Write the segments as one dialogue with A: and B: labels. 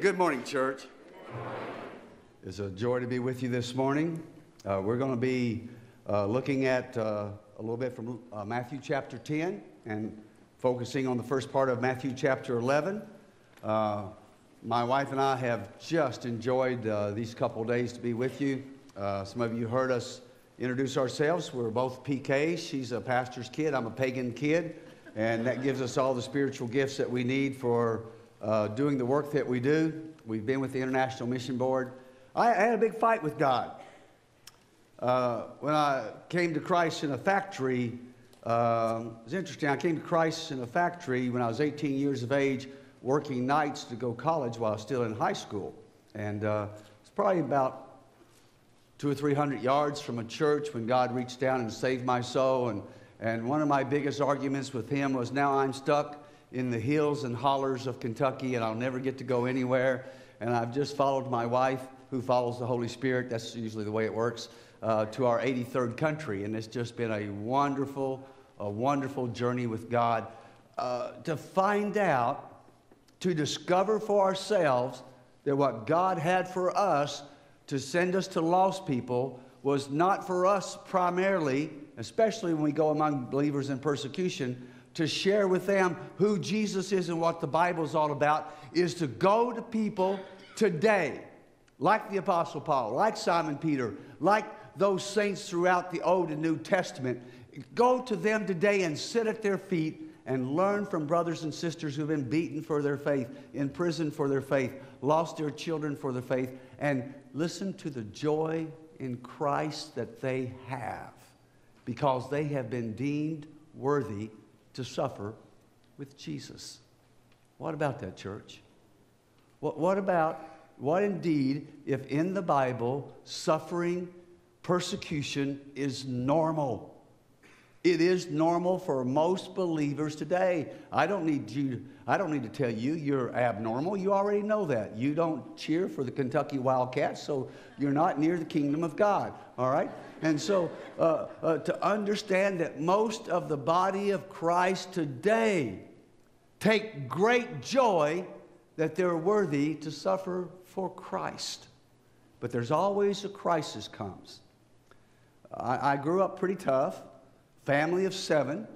A: Good morning, church. It's a joy to be with you this morning. Uh, we're going to be uh, looking at uh, a little bit from uh, Matthew chapter 10 and focusing on the first part of Matthew chapter 11. Uh, my wife and I have just enjoyed uh, these couple days to be with you. some of you heard us introduce ourselves. We're both PKs. She's a pastor's kid, I'm a pagan kid, and that gives us all the spiritual gifts that we need for uh, doing the work that we do. We've been with the International Mission Board. I, I had a big fight with God. Uh, when I came to Christ in a factory, uh, it was interesting. I came to Christ in a factory when I was 18 years of age, working nights to go college while I was still in high school. And uh, it's probably about two or three hundred yards from a church when God reached down and saved my soul. And, and one of my biggest arguments with Him was now I'm stuck in the hills and hollers of Kentucky, and I'll never get to go anywhere. And I've just followed my wife, who follows the Holy Spirit. That's usually the way it works, uh, to our 83rd country. And it's just been a wonderful, a wonderful journey with God uh, to find out, to discover for ourselves that what God had for us to send us to lost people was not for us primarily, especially when we go among believers in persecution to share with them who Jesus is and what the Bible is all about is to go to people today, like the Apostle Paul, like Simon Peter, like those saints throughout the Old and New Testament. Go to them today and sit at their feet and learn from brothers and sisters who've been beaten for their faith, in prison for their faith, lost their children for their faith, and listen to the joy in Christ that they have because they have been deemed worthy to suffer with Jesus. What about that, church? What, what about, what indeed, if in the Bible, suffering, persecution is normal? It is normal for most believers today. I don't need you, I don't need to tell you you're abnormal. You already know that. You don't cheer for the Kentucky Wildcats, so you're not near the kingdom of God, all right? And so uh, uh, to understand that most of the body of Christ today take great joy that they're worthy to suffer for Christ. But there's always a crisis comes. I, I grew up pretty tough, family of seven,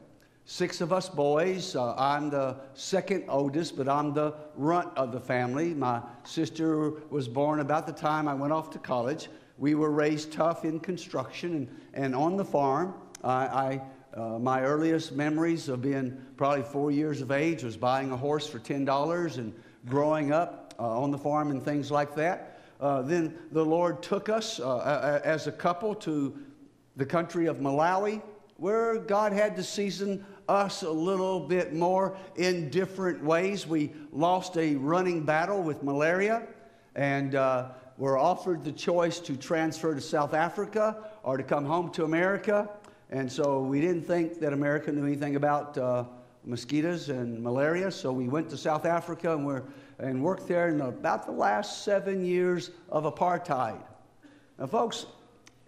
A: six of us boys. Uh, I'm the second oldest, but I'm the runt of the family. My sister was born about the time I went off to college. We were raised tough in construction and, and on the farm. I, uh, my earliest memories of being probably four years of age was buying a horse for $10 and growing up uh, on the farm and things like that. Uh, then the Lord took us uh, as a couple to the country of Malawi, where God had to season us a little bit more in different ways. We lost a running battle with malaria, and uh, were offered the choice to transfer to South Africa or to come home to America. And so we didn't think that America knew anything about uh, mosquitoes and malaria. So we went to South Africa and, we're, and worked there in about the last seven years of apartheid. Now, folks,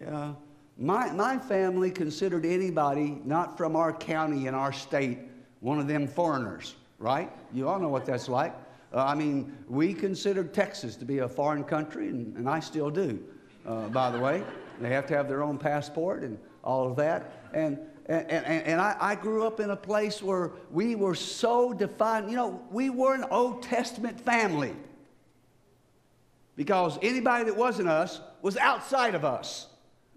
A: uh, my, my family considered anybody not from our county and our state one of them foreigners, right? You all know what that's like. Uh, I mean, we considered Texas to be a foreign country, and, and I still do, uh, by the way. They have to have their own passport and all of that. And, and, and, and I, I, grew up in a place where we were so defined. You know, we were an Old Testament family because anybody that wasn't us was outside of us.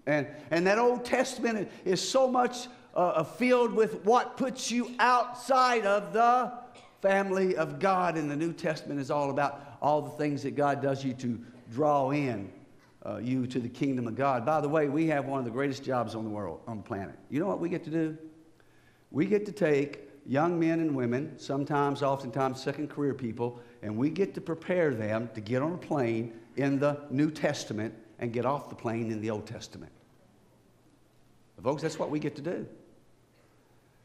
A: And, and that Old Testament is so much uh, filled with what puts you outside of the family of God And the New Testament is all about all the things that God does you to draw in uh, you to the kingdom of God. By the way, we have one of the greatest jobs on the world, on the planet. You know what we get to do? We get to take young men and women, sometimes, oftentimes, second career people, and we get to prepare them to get on a plane in the New Testament and get off the plane in the Old Testament. Folks, that's what we get to do.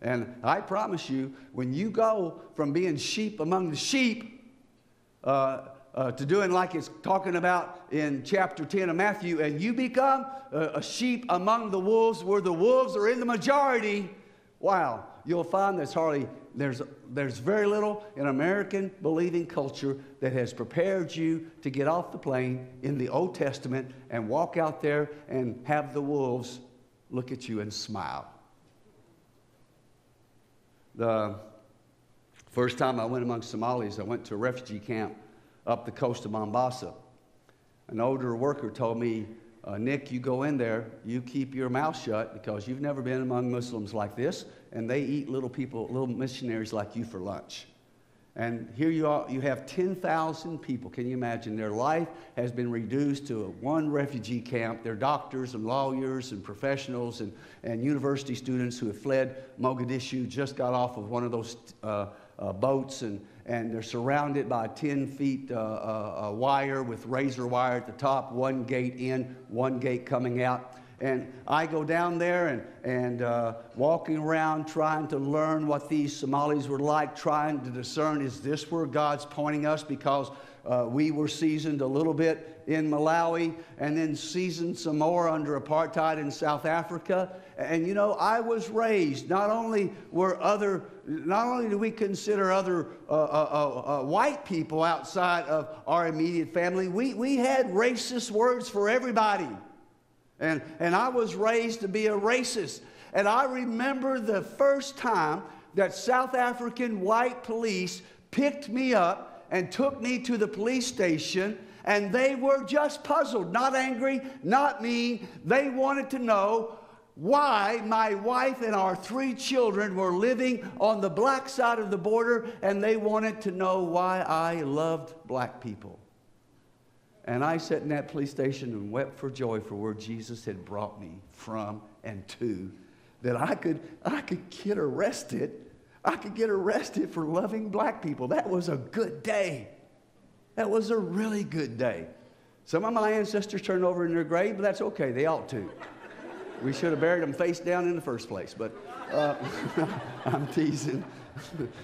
A: And I promise you, when you go from being sheep among the sheep uh, uh, to doing like it's talking about in chapter 10 of Matthew, and you become a, a sheep among the wolves where the wolves are in the majority, wow, you'll find there's hardly There's, there's very little in American believing culture that has prepared you to get off the plane in the Old Testament and walk out there and have the wolves look at you and smile. The first time I went among Somalis, I went to a refugee camp up the coast of Mombasa. An older worker told me, uh, Nik, you go in there, you keep your mouth shut because you've never been among Muslims like this, and they eat little people, little missionaries like you for lunch. And here you are, you have 10,000 people. Can you imagine? Their life has been reduced to one refugee camp. They're doctors and lawyers and professionals and, and university students who have fled Mogadishu, just got off of one of those uh, uh, boats, and, and they're surrounded by 10 feet uh, uh, uh, wire with razor wire at the top, one gate in, one gate coming out. And I go down there and, and uh, walking around trying to learn what these Somalis were like, trying to discern is this where God's pointing us? Because uh, we were seasoned a little bit in Malawi and then seasoned some more under apartheid in South Africa. And you know, I was raised, not only were other, not only do we consider other uh, uh, uh, uh white people outside of our immediate family, we, we had racist words for everybody. And, and I was raised to be a racist. And I remember the first time that South African white police picked me up and took me to the police station, and they were just puzzled, not angry, not mean. They wanted to know why my wife and our three children were living on the black side of the border, and they wanted to know why I loved black people. And I sat in that police station and wept for joy for where Jesus had brought me from and to, that I could, I could get arrested. I could get arrested for loving black people. That was a good day. That was a really good day. Some of my ancestors turned over in their grave, but that's okay. They ought to. We should have buried them face down in the first place, but uh, I'm teasing.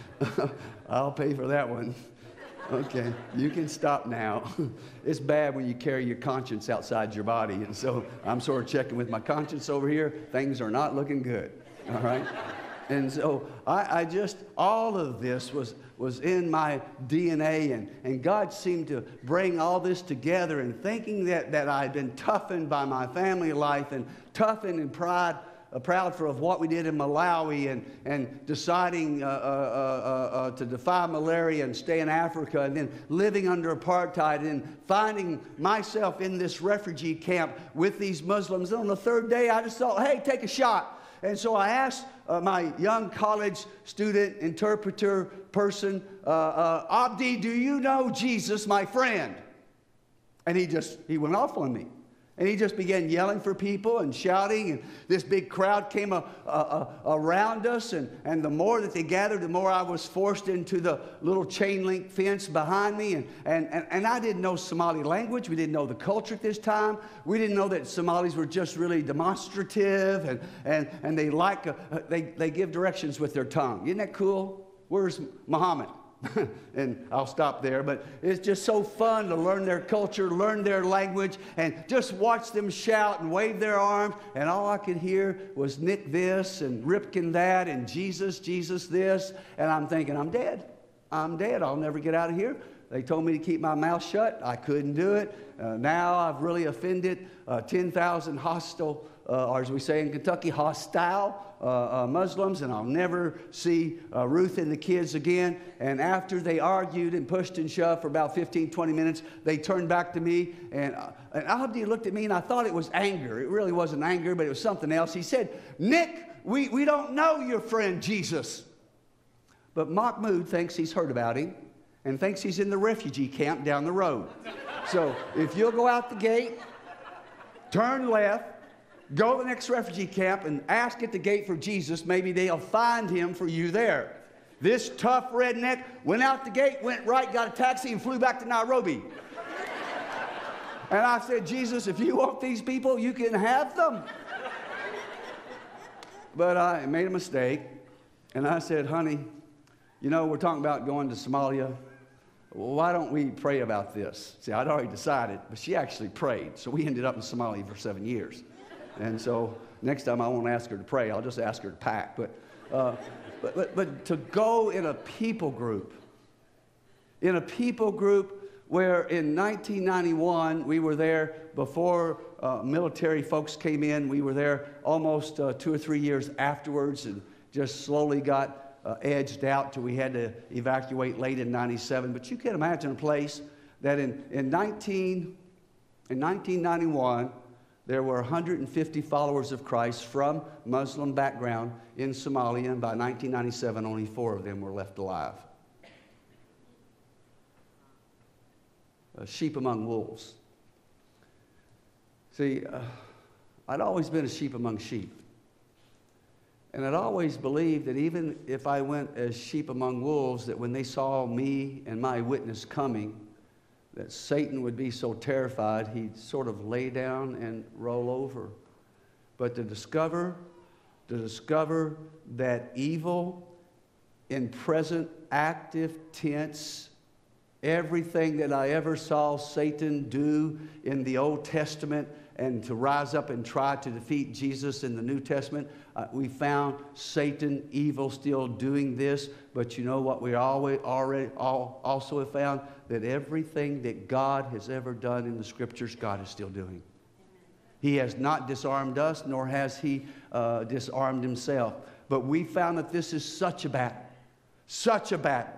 A: I'll pay for that one. Okay, you can stop now. It's bad when you carry your conscience outside your body. And so I'm sort of checking with my conscience over here. Things are not looking good. All right? And so I, I, just, all of this was, was in my DNA, and, and God seemed to bring all this together. And thinking that, that I'd been toughened by my family life and toughened in pride proud for of what we did in Malawi and, and deciding uh, uh, uh, uh, to defy malaria and stay in Africa and then living under apartheid and finding myself in this refugee camp with these Muslims. And on the third day, I just thought, hey, take a shot. And so I asked uh, my young college student, interpreter person, Abdi, do you know Jesus, my friend? And he just, he went off on me. And he just began yelling for people and shouting, and this big crowd came a, a, a, around us. And, and the more that they gathered, the more I was forced into the little chain link fence behind me. And, and, and, and I didn't know Somali language. We didn't know the culture at this time. We didn't know that Somalis were just really demonstrative and, and, and they, like a, they, they give directions with their tongue. Isn't that cool? Where's Muhammad? and I'll stop there, but it's just so fun to learn their culture, learn their language, and just watch them shout and wave their arms. And all I could hear was Nik this and Ripken that and Jesus, Jesus this. And I'm thinking, I'm dead. I'm dead. I'll never get out of here. They told me to keep my mouth shut. I couldn't do it. Uh, now I've really offended uh, 10,000 hostile, uh, or as we say in Kentucky, hostile uh, uh, Muslims, and I'll never see uh, Ruth and the kids again. And after they argued and pushed and shoved for about 15, 20 minutes, they turned back to me. And, uh, and Abdi looked at me, and I thought it was anger. It really wasn't anger, but it was something else. He said, Nik, we, we don't know your friend Jesus. But Mahmoud thinks he's heard about him and thinks he's in the refugee camp down the road. So if you'll go out the gate, turn left, Go to the next refugee camp and ask at the gate for Jesus. Maybe they'll find him for you there. This tough redneck went out the gate, went right, got a taxi, and flew back to Nairobi. and I said, Jesus, if you want these people, you can have them. But I made a mistake. And I said, honey, you know, we're talking about going to Somalia. why don't we pray about this? See, I'd already decided, but she actually prayed. So we ended up in Somalia for seven years. And so next time I won't ask her to pray, I'll just ask her to pack. But, uh, but, but, but to go in a people group, in a people group where in 1991 we were there before uh, military folks came in. We were there almost uh, two or three years afterwards and just slowly got uh, edged out till we had to evacuate late in 97. But you can imagine a place that in, in, 19, in 1991, there were 150 followers of Christ from Muslim background in Somalia, and by 1997, only four of them were left alive. sheep among wolves. See, uh, I'd always been a sheep among sheep. And I'd always believed that even if I went as sheep among wolves, that when they saw me and my witness coming, that Satan would be so terrified he'd sort of lay down and roll over. But to discover, to discover that evil in present active tense Everything that I ever saw Satan do in the Old Testament and to rise up and try to defeat Jesus in the New Testament, uh, we found Satan, evil, still doing this. But you know what we always, already all, also have found? That everything that God has ever done in the Scriptures, God is still doing. He has not disarmed us, nor has He uh, disarmed Himself. But we found that this is such a battle, such a battle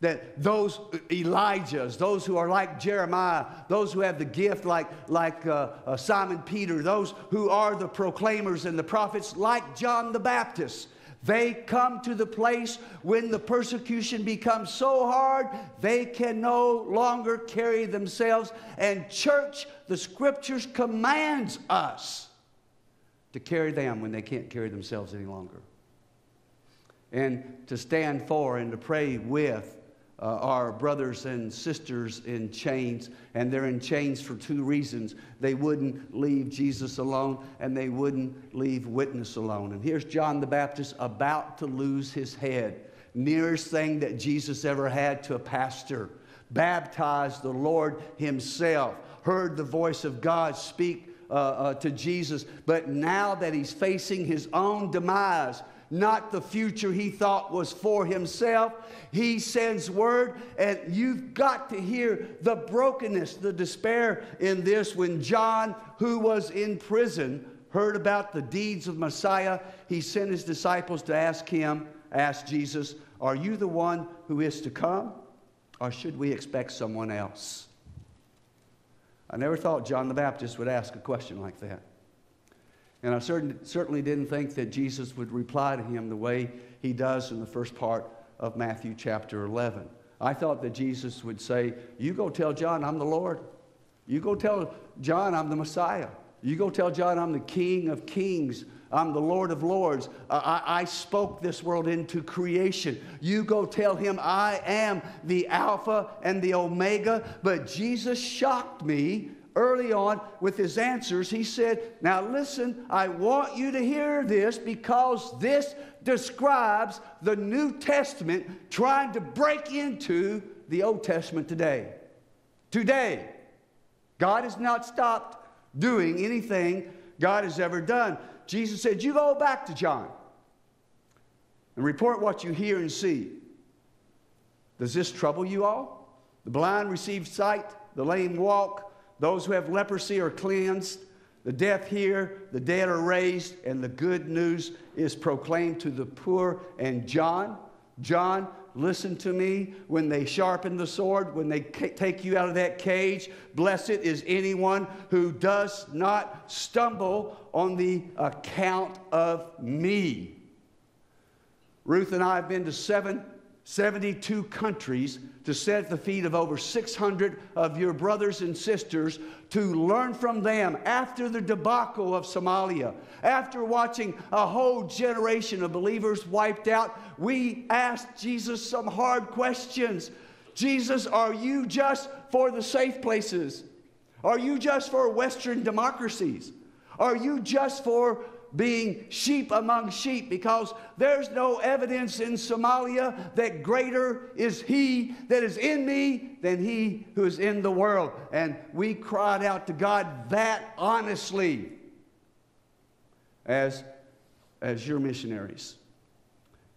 A: that those Elijahs, those who are like Jeremiah, those who have the gift like, like uh, uh, Simon Peter, those who are the proclaimers and the prophets like John the Baptist, they come to the place when the persecution becomes so hard they can no longer carry themselves. And, church, the scriptures commands us to carry them when they can't carry themselves any longer. And to stand for and to pray with uh, our brothers and sisters in chains, and they're in chains for two reasons. They wouldn't leave Jesus alone, and they wouldn't leave witness alone. And here's John the Baptist about to lose his head. Nearest thing that Jesus ever had to a pastor. Baptized the Lord himself, heard the voice of God speak uh, uh, to Jesus, but now that he's facing his own demise, not the future he thought was for himself. He sends word, and you've got to hear the brokenness, the despair in this. When John, who was in prison, heard about the deeds of Messiah, he sent his disciples to ask him, ask Jesus, Are you the one who is to come, or should we expect someone else? I never thought John the Baptist would ask a question like that. And I certain, certainly didn't think that Jesus would reply to him the way he does in the first part of Matthew chapter 11. I thought that Jesus would say, You go tell John I'm the Lord. You go tell John I'm the Messiah. You go tell John I'm the King of kings. I'm the Lord of lords. I, I, spoke this world into creation. You go tell him I am the Alpha and the Omega. But Jesus shocked me early on with his answers, he said, Now listen, I want you to hear this because this describes the New Testament trying to break into the Old Testament today. Today, God has not stopped doing anything God has ever done. Jesus said, You go back to John and report what you hear and see. Does this trouble you all? The blind receive sight, the lame walk, those who have leprosy are cleansed, the deaf hear, the dead are raised, and the good news is proclaimed to the poor. And John, John, listen to me. When they sharpen the sword, when they take you out of that cage, blessed is anyone who does not stumble on the account of me. Ruth and I have been to seven 72 countries to sit at the feet of over 600 of your brothers and sisters to learn from them after the debacle of Somalia. After watching a whole generation of believers wiped out, we asked Jesus some hard questions. Jesus, are you just for the safe places? Are you just for Western democracies? Are you just for being sheep among sheep because there's no evidence in Somalia that greater is he that is in me than he who is in the world. And we cried out to God that honestly as, as your missionaries.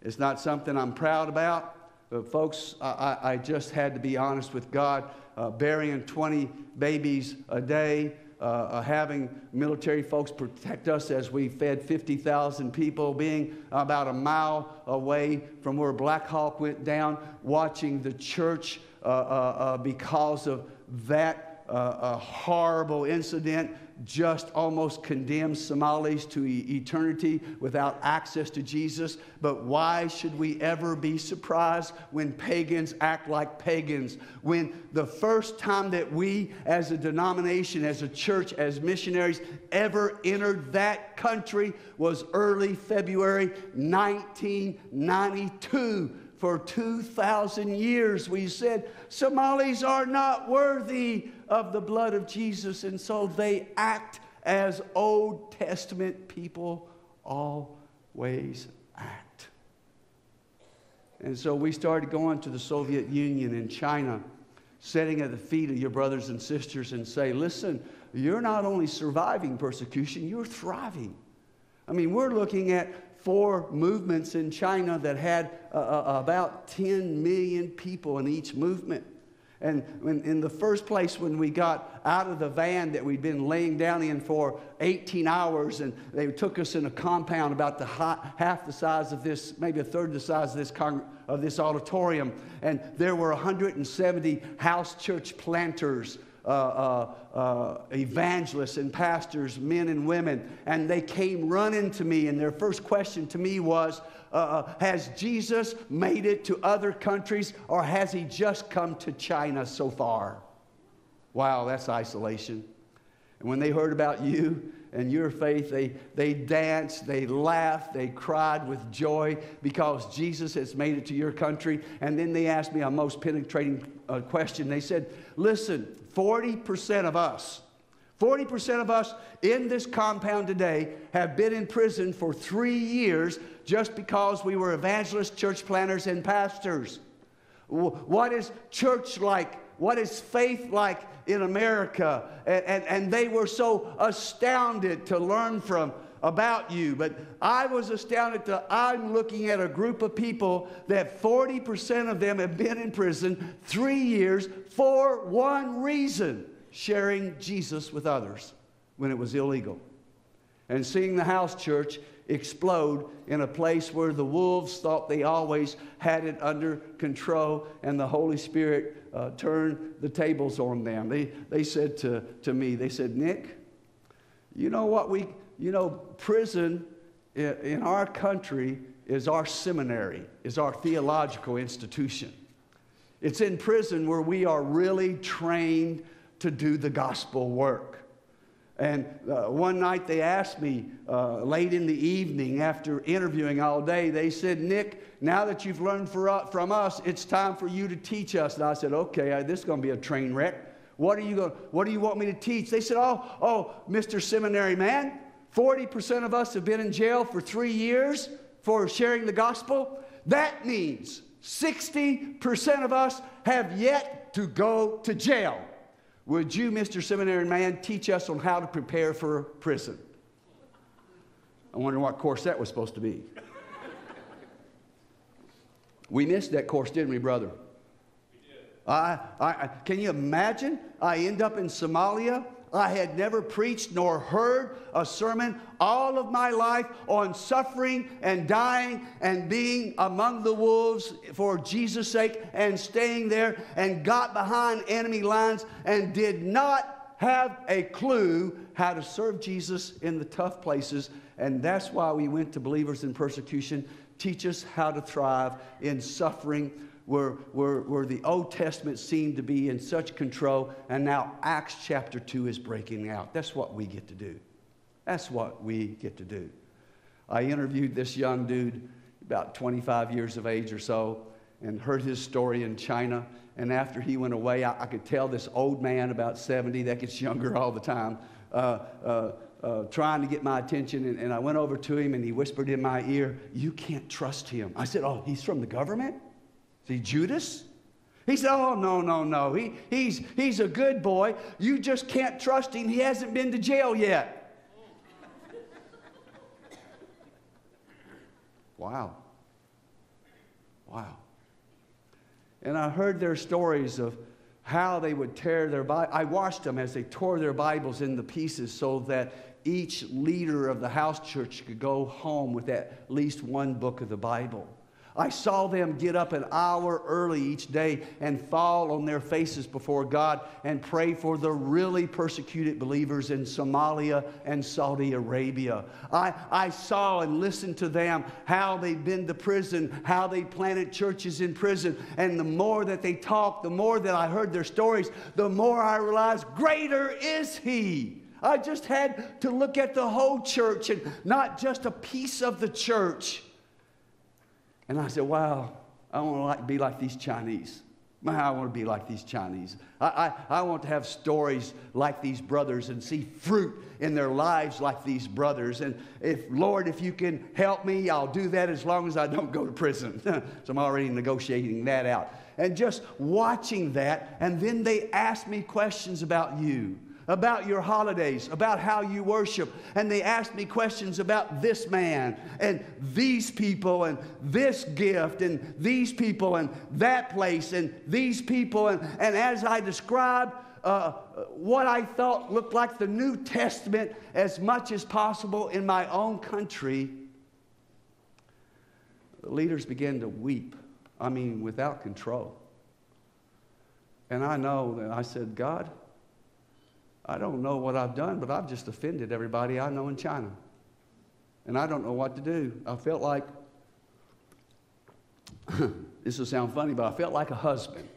A: It's not something I'm proud about. But, folks, I, I just had to be honest with God. Uh, burying 20 babies a day, uh, uh, having military folks protect us as we fed 50,000 people, being about a mile away from where Black Hawk went down, watching the church uh, uh, uh because of that uh, horrible incident just almost condemns Somalis to eternity without access to Jesus. But why should we ever be surprised when pagans act like pagans? When the first time that we, as a denomination, as a church, as missionaries, ever entered that country was early February 1992 for 2,000 years. We said Somalis are not worthy of the blood of Jesus, and so they act as Old Testament people always act. And so we started going to the Soviet Union and China, sitting at the feet of your brothers and sisters and say, listen, you're not only surviving persecution, you're thriving. I mean, we're looking at four movements in China that had uh, uh, about 10 million people in each movement. And when, in the first place, when we got out of the van that we'd been laying down in for 18 hours, and they took us in a compound about the high, half the size of this, maybe a third the size of this, con- of this auditorium, and there were 170 house church planters uh, uh, uh, evangelists and pastors, men and women, and they came running to me, and their first question to me was, uh, Has Jesus made it to other countries, or has he just come to China so far? Wow, that's isolation. And when they heard about you, and your faith. They, they danced, they laughed, they cried with joy because Jesus has made it to your country. And then they asked me a most penetrating uh, question. They said, Listen, 40% of us, 40% of us in this compound today have been in prison for three years just because we were evangelists, church planners, and pastors. What is church like? What is faith like in America? And, and, and they were so astounded to learn from about you. But I was astounded that I'm looking at a group of people that 40% of them have been in prison three years for one reason sharing Jesus with others when it was illegal. And seeing the house church explode in a place where the wolves thought they always had it under control and the Holy Spirit uh, turned the tables on them. They, they said to, to me, they said, Nik, you know what we, you know, prison in, in our country is our seminary, is our theological institution. It's in prison where we are really trained to do the gospel work. And uh, one night they asked me uh, late in the evening after interviewing all day, they said, Nik, now that you've learned for, from us, it's time for you to teach us. And I said, okay, this is going to be a train wreck. What, are you going, what do you want me to teach? They said, oh, oh, Mr. Seminary man, 40% of us have been in jail for three years for sharing the gospel. That means 60% of us have yet to go to jail. Would you, Mr. Seminary man, teach us on how to prepare for prison? I wonder what course that was supposed to be. we missed that course, didn't we, brother? We did. I, I, can you imagine? I end up in Somalia I had never preached nor heard a sermon all of my life on suffering and dying and being among the wolves for Jesus' sake and staying there and got behind enemy lines and did not have a clue how to serve Jesus in the tough places. And that's why we went to Believers in Persecution. Teach us how to thrive in suffering where, where, where the Old Testament seemed to be in such control, and now Acts chapter 2 is breaking out. That's what we get to do. That's what we get to do. I interviewed this young dude, about 25 years of age or so, and heard his story in China. And after he went away, I, I could tell this old man, about 70, that gets younger all the time, uh, uh, uh, trying to get my attention. And, and I went over to him and he whispered in my ear, You can't trust him. I said, Oh, he's from the government? See, Judas? He said, Oh, no, no, no. He, he's, he's a good boy. You just can't trust him. He hasn't been to jail yet. wow. Wow. And I heard their stories of how they would tear their Bible. I watched them as they tore their Bibles into pieces so that each leader of the house church could go home with at least one book of the Bible. I saw them get up an hour early each day and fall on their faces before God and pray for the really persecuted believers in Somalia and Saudi Arabia. I, I saw and listened to them how they've been to prison, how they planted churches in prison. And the more that they talked, the more that I heard their stories, the more I realized greater is He. I just had to look at the whole church and not just a piece of the church. And I said, wow, I want to like, be like these Chinese. Man, I want to be like these Chinese. I, I, I want to have stories like these brothers and see fruit in their lives like these brothers. And if, Lord, if you can help me, I'll do that as long as I don't go to prison. so I'm already negotiating that out. And just watching that, and then they ask me questions about you about your holidays, about how you worship. And they asked me questions about this man and these people and this gift and these people and that place and these people. And, and as I described, uh, what I thought looked like the New Testament as much as possible in my own country, the leaders began to weep. I mean, without control. And I know that I said, God, I don't know what I've done, but I've just offended everybody I know in China. And I don't know what to do. I felt like, this will sound funny, but I felt like a husband.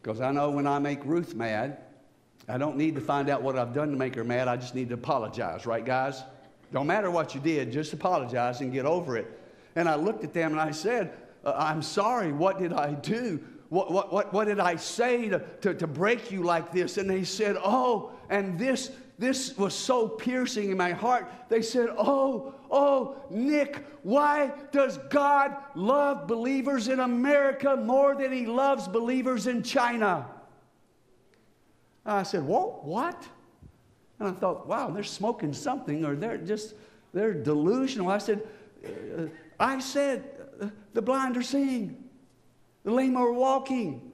A: Because I know when I make Ruth mad, I don't need to find out what I've done to make her mad. I just need to apologize, right, guys? Don't matter what you did, just apologize and get over it. And I looked at them and I said, uh, I'm sorry, what did I do? What, what, what, what did I say to, to, to break you like this? And they said, Oh, and this, this was so piercing in my heart. They said, Oh, oh, Nik, why does God love believers in America more than he loves believers in China? And I said, What? What? And I thought, wow, they're smoking something or they're just, they're delusional. I said, uh, I said, uh, the blind are seeing. The lame are walking.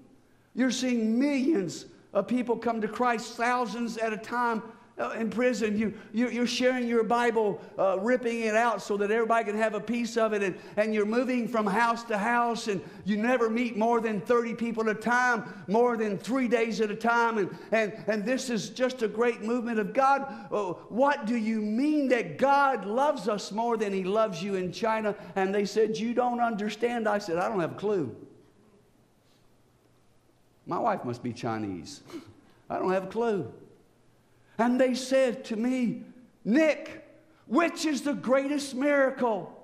A: You're seeing millions of people come to Christ, thousands at a time uh, in prison. You, you, are sharing your Bible, uh, ripping it out so that everybody can have a piece of it. And, and you're moving from house to house, and you never meet more than 30 people at a time, more than three days at a time. And, and, and this is just a great movement of God. Uh, what do you mean that God loves us more than He loves you in China? And they said, You don't understand. I said, I don't have a clue. My wife must be Chinese. I don't have a clue. And they said to me, Nik, which is the greatest miracle?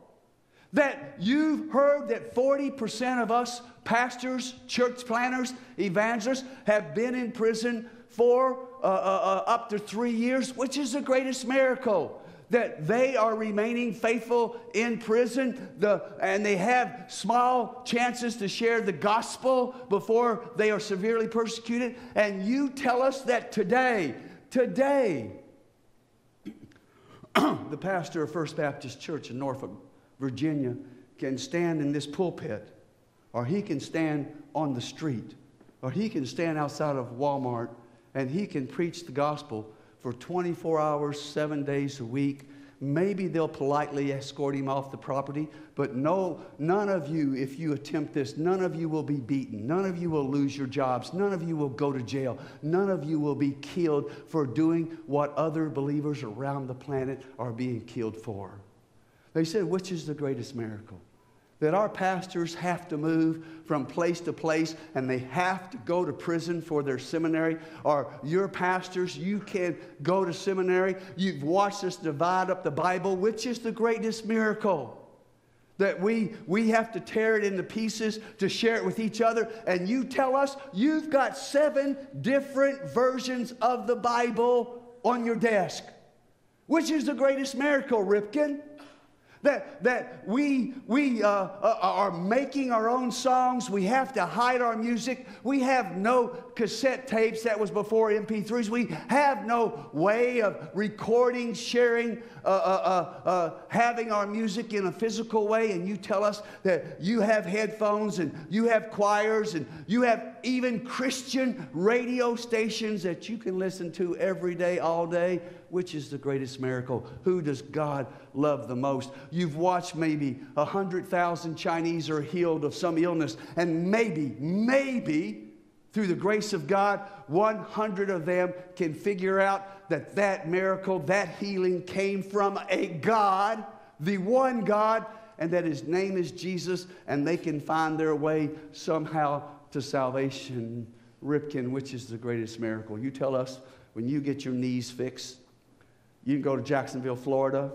A: That you've heard that 40% of us pastors, church planners, evangelists have been in prison for uh, uh, uh, up to three years, which is the greatest miracle that they are remaining faithful in prison the, and they have small chances to share the gospel before they are severely persecuted. And you tell us that today, today, the pastor of First Baptist Church in Norfolk, Virginia, can stand in this pulpit, or he can stand on the street, or he can stand outside of Walmart and he can preach the gospel for 24 hours, seven days a week. Maybe they'll politely escort him off the property, but no, none of you, if you attempt this, none of you will be beaten. None of you will lose your jobs. None of you will go to jail. None of you will be killed for doing what other believers around the planet are being killed for. They said, which is the greatest miracle? That our pastors have to move from place to place and they have to go to prison for their seminary, or your pastors, you can't go to seminary. You've watched us divide up the Bible, which is the greatest miracle. That we, we have to tear it into pieces to share it with each other. And you tell us you've got seven different versions of the Bible on your desk. Which is the greatest miracle, Ripken? That, that we, we uh, uh, are making our own songs. We have to hide our music. We have no cassette tapes. That was before MP3s. We have no way of recording, sharing, uh, uh, uh, uh, having our music in a physical way. And you tell us that you have headphones and you have choirs and you have even Christian radio stations that you can listen to every day, all day. Which is the greatest miracle? Who does God love the most? You've watched maybe 100,000 Chinese are healed of some illness, and maybe, maybe through the grace of God, 100 of them can figure out that that miracle, that healing came from a God, the one God, and that his name is Jesus, and they can find their way somehow to salvation. Ripken, which is the greatest miracle? You tell us when you get your knees fixed you can go to Jacksonville, Florida.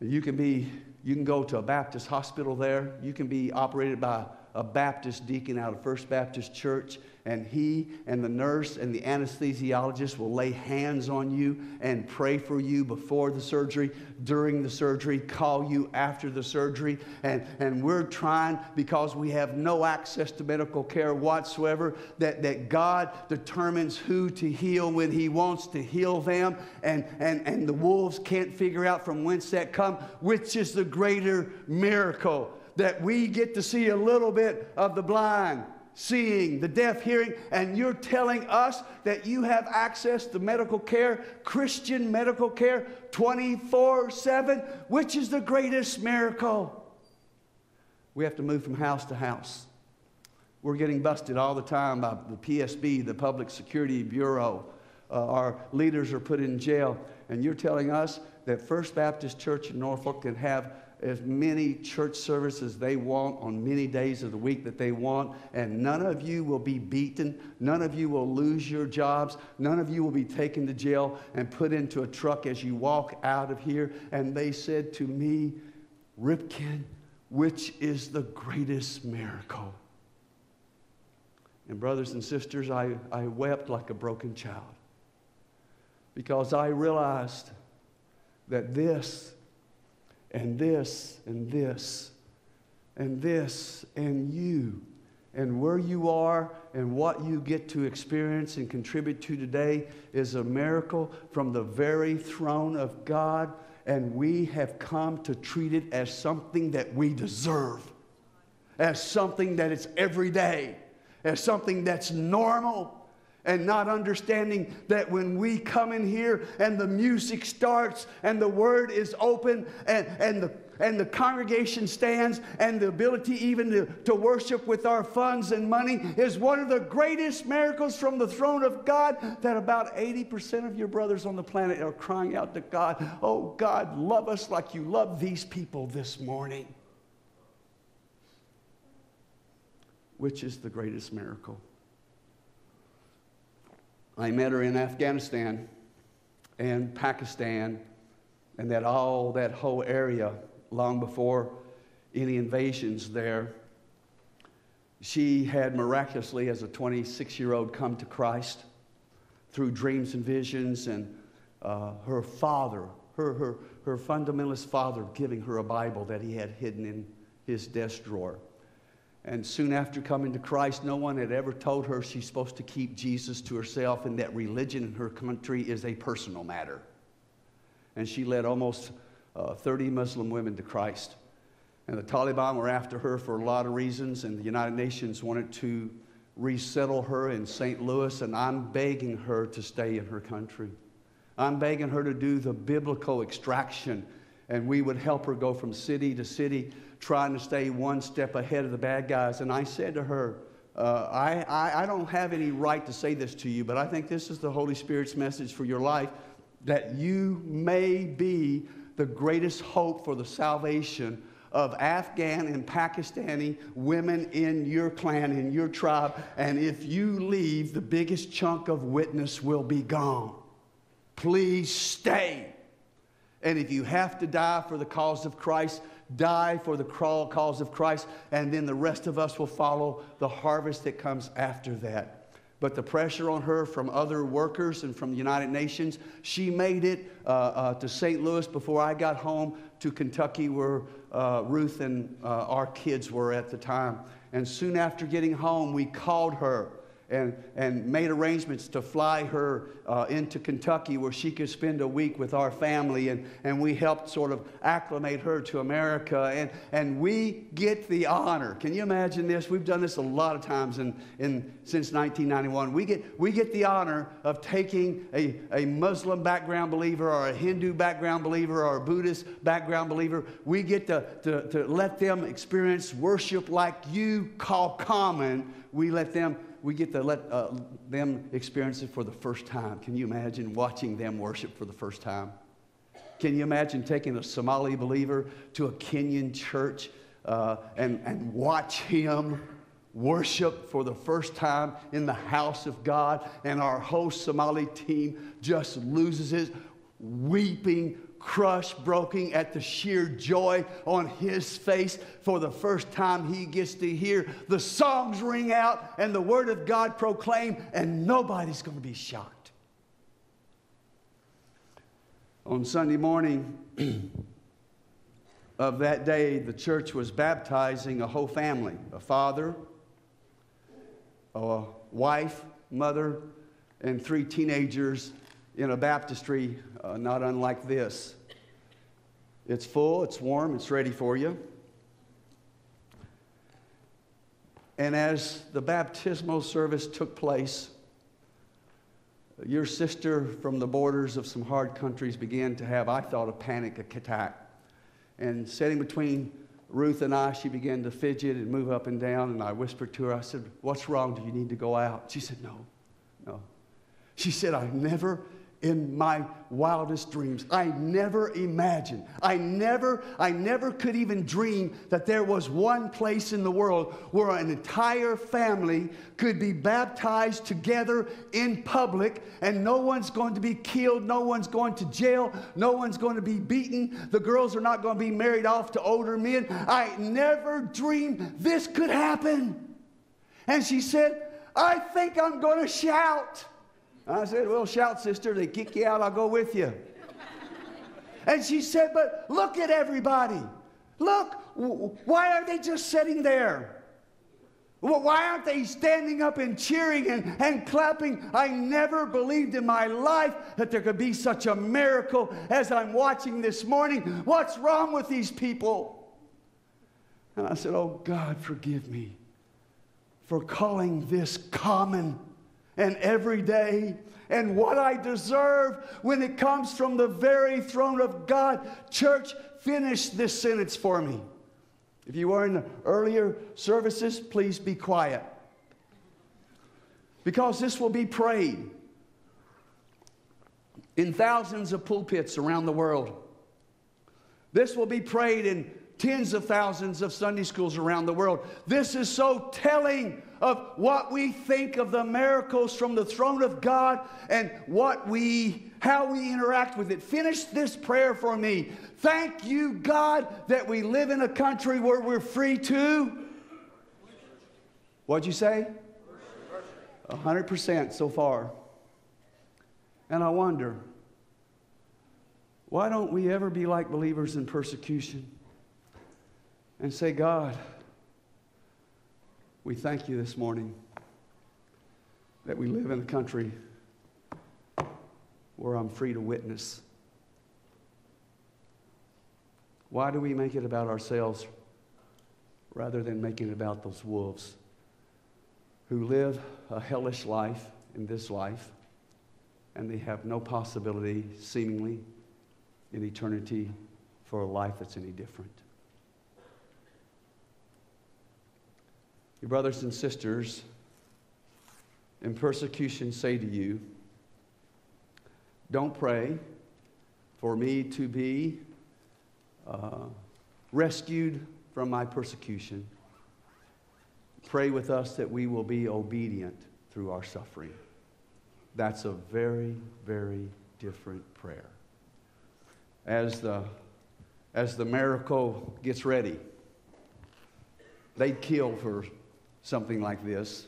A: You can, be, you can go to a Baptist hospital there. You can be operated by a Baptist deacon out of First Baptist Church and he and the nurse and the anesthesiologist will lay hands on you and pray for you before the surgery, during the surgery, call you after the surgery. And, and we're trying, because we have no access to medical care whatsoever, that, that God determines who to heal when He wants to heal them. And, and, and the wolves can't figure out from whence that come, which is the greater miracle that we get to see a little bit of the blind seeing, the deaf hearing, and you're telling us that you have access to medical care, Christian medical care, 24 7, which is the greatest miracle. We have to move from house to house. We're getting busted all the time by the PSB, the Public Security Bureau. Uh, our leaders are put in jail. And you're telling us that First Baptist Church in Norfolk can have as many church services they want on many days of the week that they want, and none of you will be beaten. None of you will lose your jobs. None of you will be taken to jail and put into a truck as you walk out of here. And they said to me, Ripken, which is the greatest miracle? And, brothers and sisters, I, I wept like a broken child because I realized that this and this and this and this and you and where you are and what you get to experience and contribute to today is a miracle from the very throne of God, and we have come to treat it as something that we deserve, as something that it's every day, as something that's normal and not understanding that when we come in here and the music starts and the word is open and, and, the, and the congregation stands and the ability even to, to worship with our funds and money is one of the greatest miracles from the throne of God that about 80% of your brothers on the planet are crying out to God, Oh God, love us like you love these people this morning. Which is the greatest miracle? I met her in Afghanistan and Pakistan and that all that whole area long before any invasions there. She had miraculously, as a 26 year old, come to Christ through dreams and visions, and uh, her father, her, her, her fundamentalist father, giving her a Bible that he had hidden in his desk drawer. And soon after coming to Christ, no one had ever told her she's supposed to keep Jesus to herself and that religion in her country is a personal matter. And she led almost uh, 30 Muslim women to Christ. And the Taliban were after her for a lot of reasons, and the United Nations wanted to resettle her in St. Louis, and I'm begging her to stay in her country. I'm begging her to do the biblical extraction, and we would help her go from city to city trying to stay one step ahead of the bad guys. And I said to her, uh, I, I, I don't have any right to say this to you, but I think this is the Holy Spirit's message for your life that you may be the greatest hope for the salvation of Afghan and Pakistani women in your clan, in your tribe. And if you leave, the biggest chunk of witness will be gone. Please stay. And if you have to die for the cause of Christ, die for the cause of Christ, and then the rest of us will follow the harvest that comes after that. but the pressure on her from other workers and from the United Nations, she made it uh, uh, to St. Louis before I got home to Kentucky, where uh, Ruth and uh, our kids were at the time. And soon after getting home, we called her and, and made arrangements to fly her uh, into Kentucky where she could spend a week with our family. And, and we helped sort of acclimate her to America. And, and we get the honor. Can you imagine this? We've done this a lot of times in, in, since 1991. We get, we get the honor of taking a, a Muslim background believer or a Hindu background believer or a Buddhist background believer. We get to, to, to let them experience worship like you call common. We let them we get to let uh, them experience it for the first time. Can you imagine watching them worship for the first time? Can you imagine taking a Somali believer to a Kenyan church uh, and, and watch him worship for the first time in the house of God? And our whole Somali team just loses his weeping crushed, broken at the sheer joy on his face for the first time he gets to hear the songs ring out and the word of God proclaimed, and nobody's going to be shocked. On Sunday morning of that day, the church was baptizing a whole family a father, a wife, mother, and three teenagers in a baptistry uh, not unlike this. It's full, it's warm, it's ready for you. And as the baptismal service took place, your sister from the borders of some hard countries began to have, I thought, a panic attack. And sitting between Ruth and I, she began to fidget and move up and down. And I whispered to her, I said, What's wrong? Do you need to go out? She said, No, no. She said, I never in my wildest dreams. I never imagined, I never, I never could even dream that there was one place in the world where an entire family could be baptized together in public and no one's going to be killed, no one's going to jail, no one's going to be beaten, the girls are not going to be married off to older men. I never dreamed this could happen. And she said, I think I'm going to shout. I said, Well, shout, sister. They kick you out, I'll go with you. and she said, But look at everybody. Look, why are they just sitting there? Why aren't they standing up and cheering and, and clapping? I never believed in my life that there could be such a miracle as I'm watching this morning. What's wrong with these people? And I said, Oh, God, forgive me for calling this common and every day and what I deserve when it comes from the very throne of God. Church, finish this sentence for me. If you were in earlier services, please be quiet. Because this will be prayed in thousands of pulpits around the world. This will be prayed in tens of thousands of Sunday schools around the world. This is so telling of what we think of the miracles from the throne of God and what we how we interact with it. Finish this prayer for me. Thank you, God, that we live in a country where we're free to. What'd you say? 100% so far. And I wonder, why don't we ever be like believers in persecution? and say, God, we thank you this morning that we live in a country where I'm free to witness. Why do we make it about ourselves rather than making it about those wolves who live a hellish life in this life and they have no possibility, seemingly, in eternity for a life that's any different? Your brothers and sisters in persecution say to you, Don't pray for me to be uh, rescued from my persecution. Pray with us that we will be obedient through our suffering. That's a very, very different prayer. As the, as the miracle gets ready, they'd kill for something like this.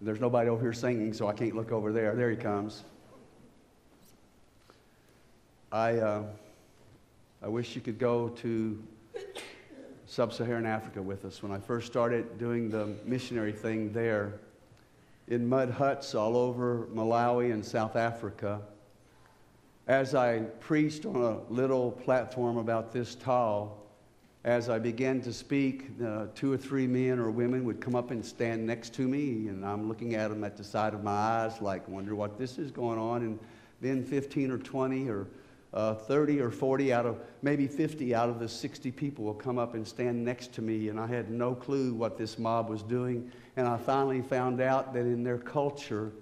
A: There's nobody over here singing, so I can't look over there. There he comes. I, uh, I wish you could go to sub Saharan Africa with us. When I first started doing the missionary thing there, in mud huts all over Malawi and South Africa, as I preached on a little platform about this tall, as I began to speak, uh, two or three men or women would come up and stand next to me, and I'm looking at them at the side of my eyes, like, wonder what this is going on. And then 15 or 20 or uh, 30 or 40 out of maybe 50 out of the 60 people will come up and stand next to me, and I had no clue what this mob was doing. And I finally found out that in their culture,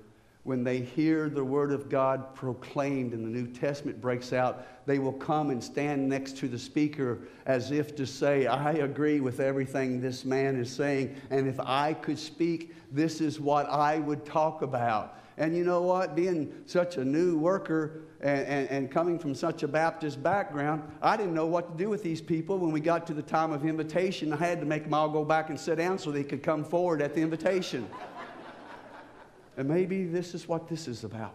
A: when they hear the word of God proclaimed and the New Testament breaks out, they will come and stand next to the speaker as if to say, I agree with everything this man is saying, and if I could speak, this is what I would talk about. And you know what? Being such a new worker and, and, and, coming from such a Baptist background, I didn't know what to do with these people. When we got to the time of invitation, I had to make them all go back and sit down so they could come forward at the invitation. And maybe this is what this is about.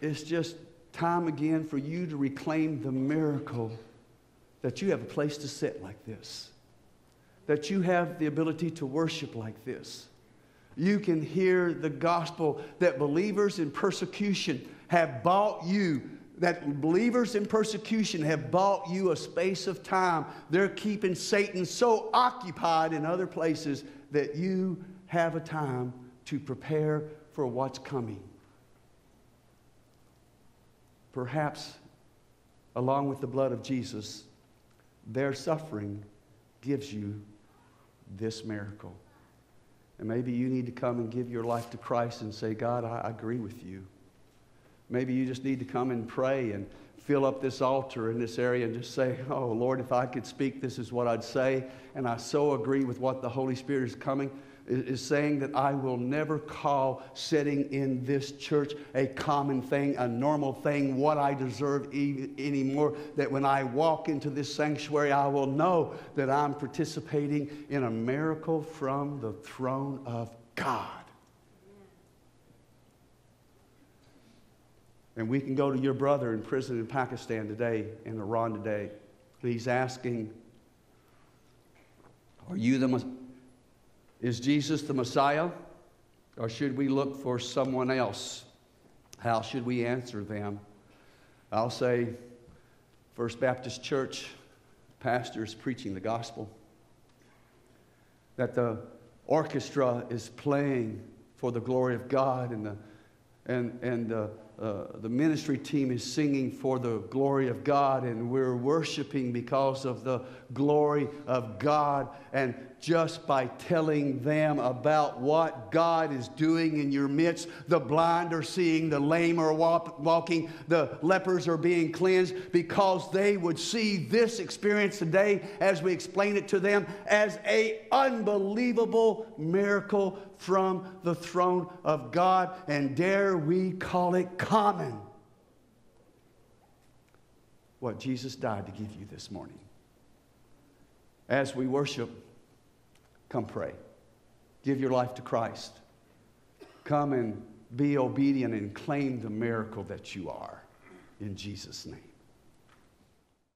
A: It's just time again for you to reclaim the miracle that you have a place to sit like this, that you have the ability to worship like this. You can hear the gospel that believers in persecution have bought you that believers in persecution have bought you a space of time. They're keeping Satan so occupied in other places that you have a time to prepare for what's coming. Perhaps, along with the blood of Jesus, their suffering gives you this miracle. And maybe you need to come and give your life to Christ and say, God, I agree with you. Maybe you just need to come and pray and fill up this altar in this area and just say, Oh, Lord, if I could speak, this is what I'd say. And I so agree with what the Holy Spirit is coming is saying that I will never call sitting in this church a common thing, a normal thing, what I deserve e- anymore. That when I walk into this sanctuary, I will know that I'm participating in a miracle from the throne of God. And we can go to your brother in prison in Pakistan today, in Iran today. He's asking, Are you the is Jesus the Messiah, or should we look for someone else? How should we answer them? I'll say, First Baptist Church pastors preaching the gospel, that the orchestra is playing for the glory of God, and the, and, and the, uh, the ministry team is singing for the glory of God, and we're worshiping because of the glory of God. And just by telling them about what God is doing in your midst. The blind are seeing, the lame are walking, the lepers are being cleansed because they would see this experience today as we explain it to them as a unbelievable miracle from the throne of God and dare we call it common. What Jesus died to give you this morning. As we worship Come pray. Give your life to Christ. Come and be obedient and claim the miracle that you are. In Jesus' name.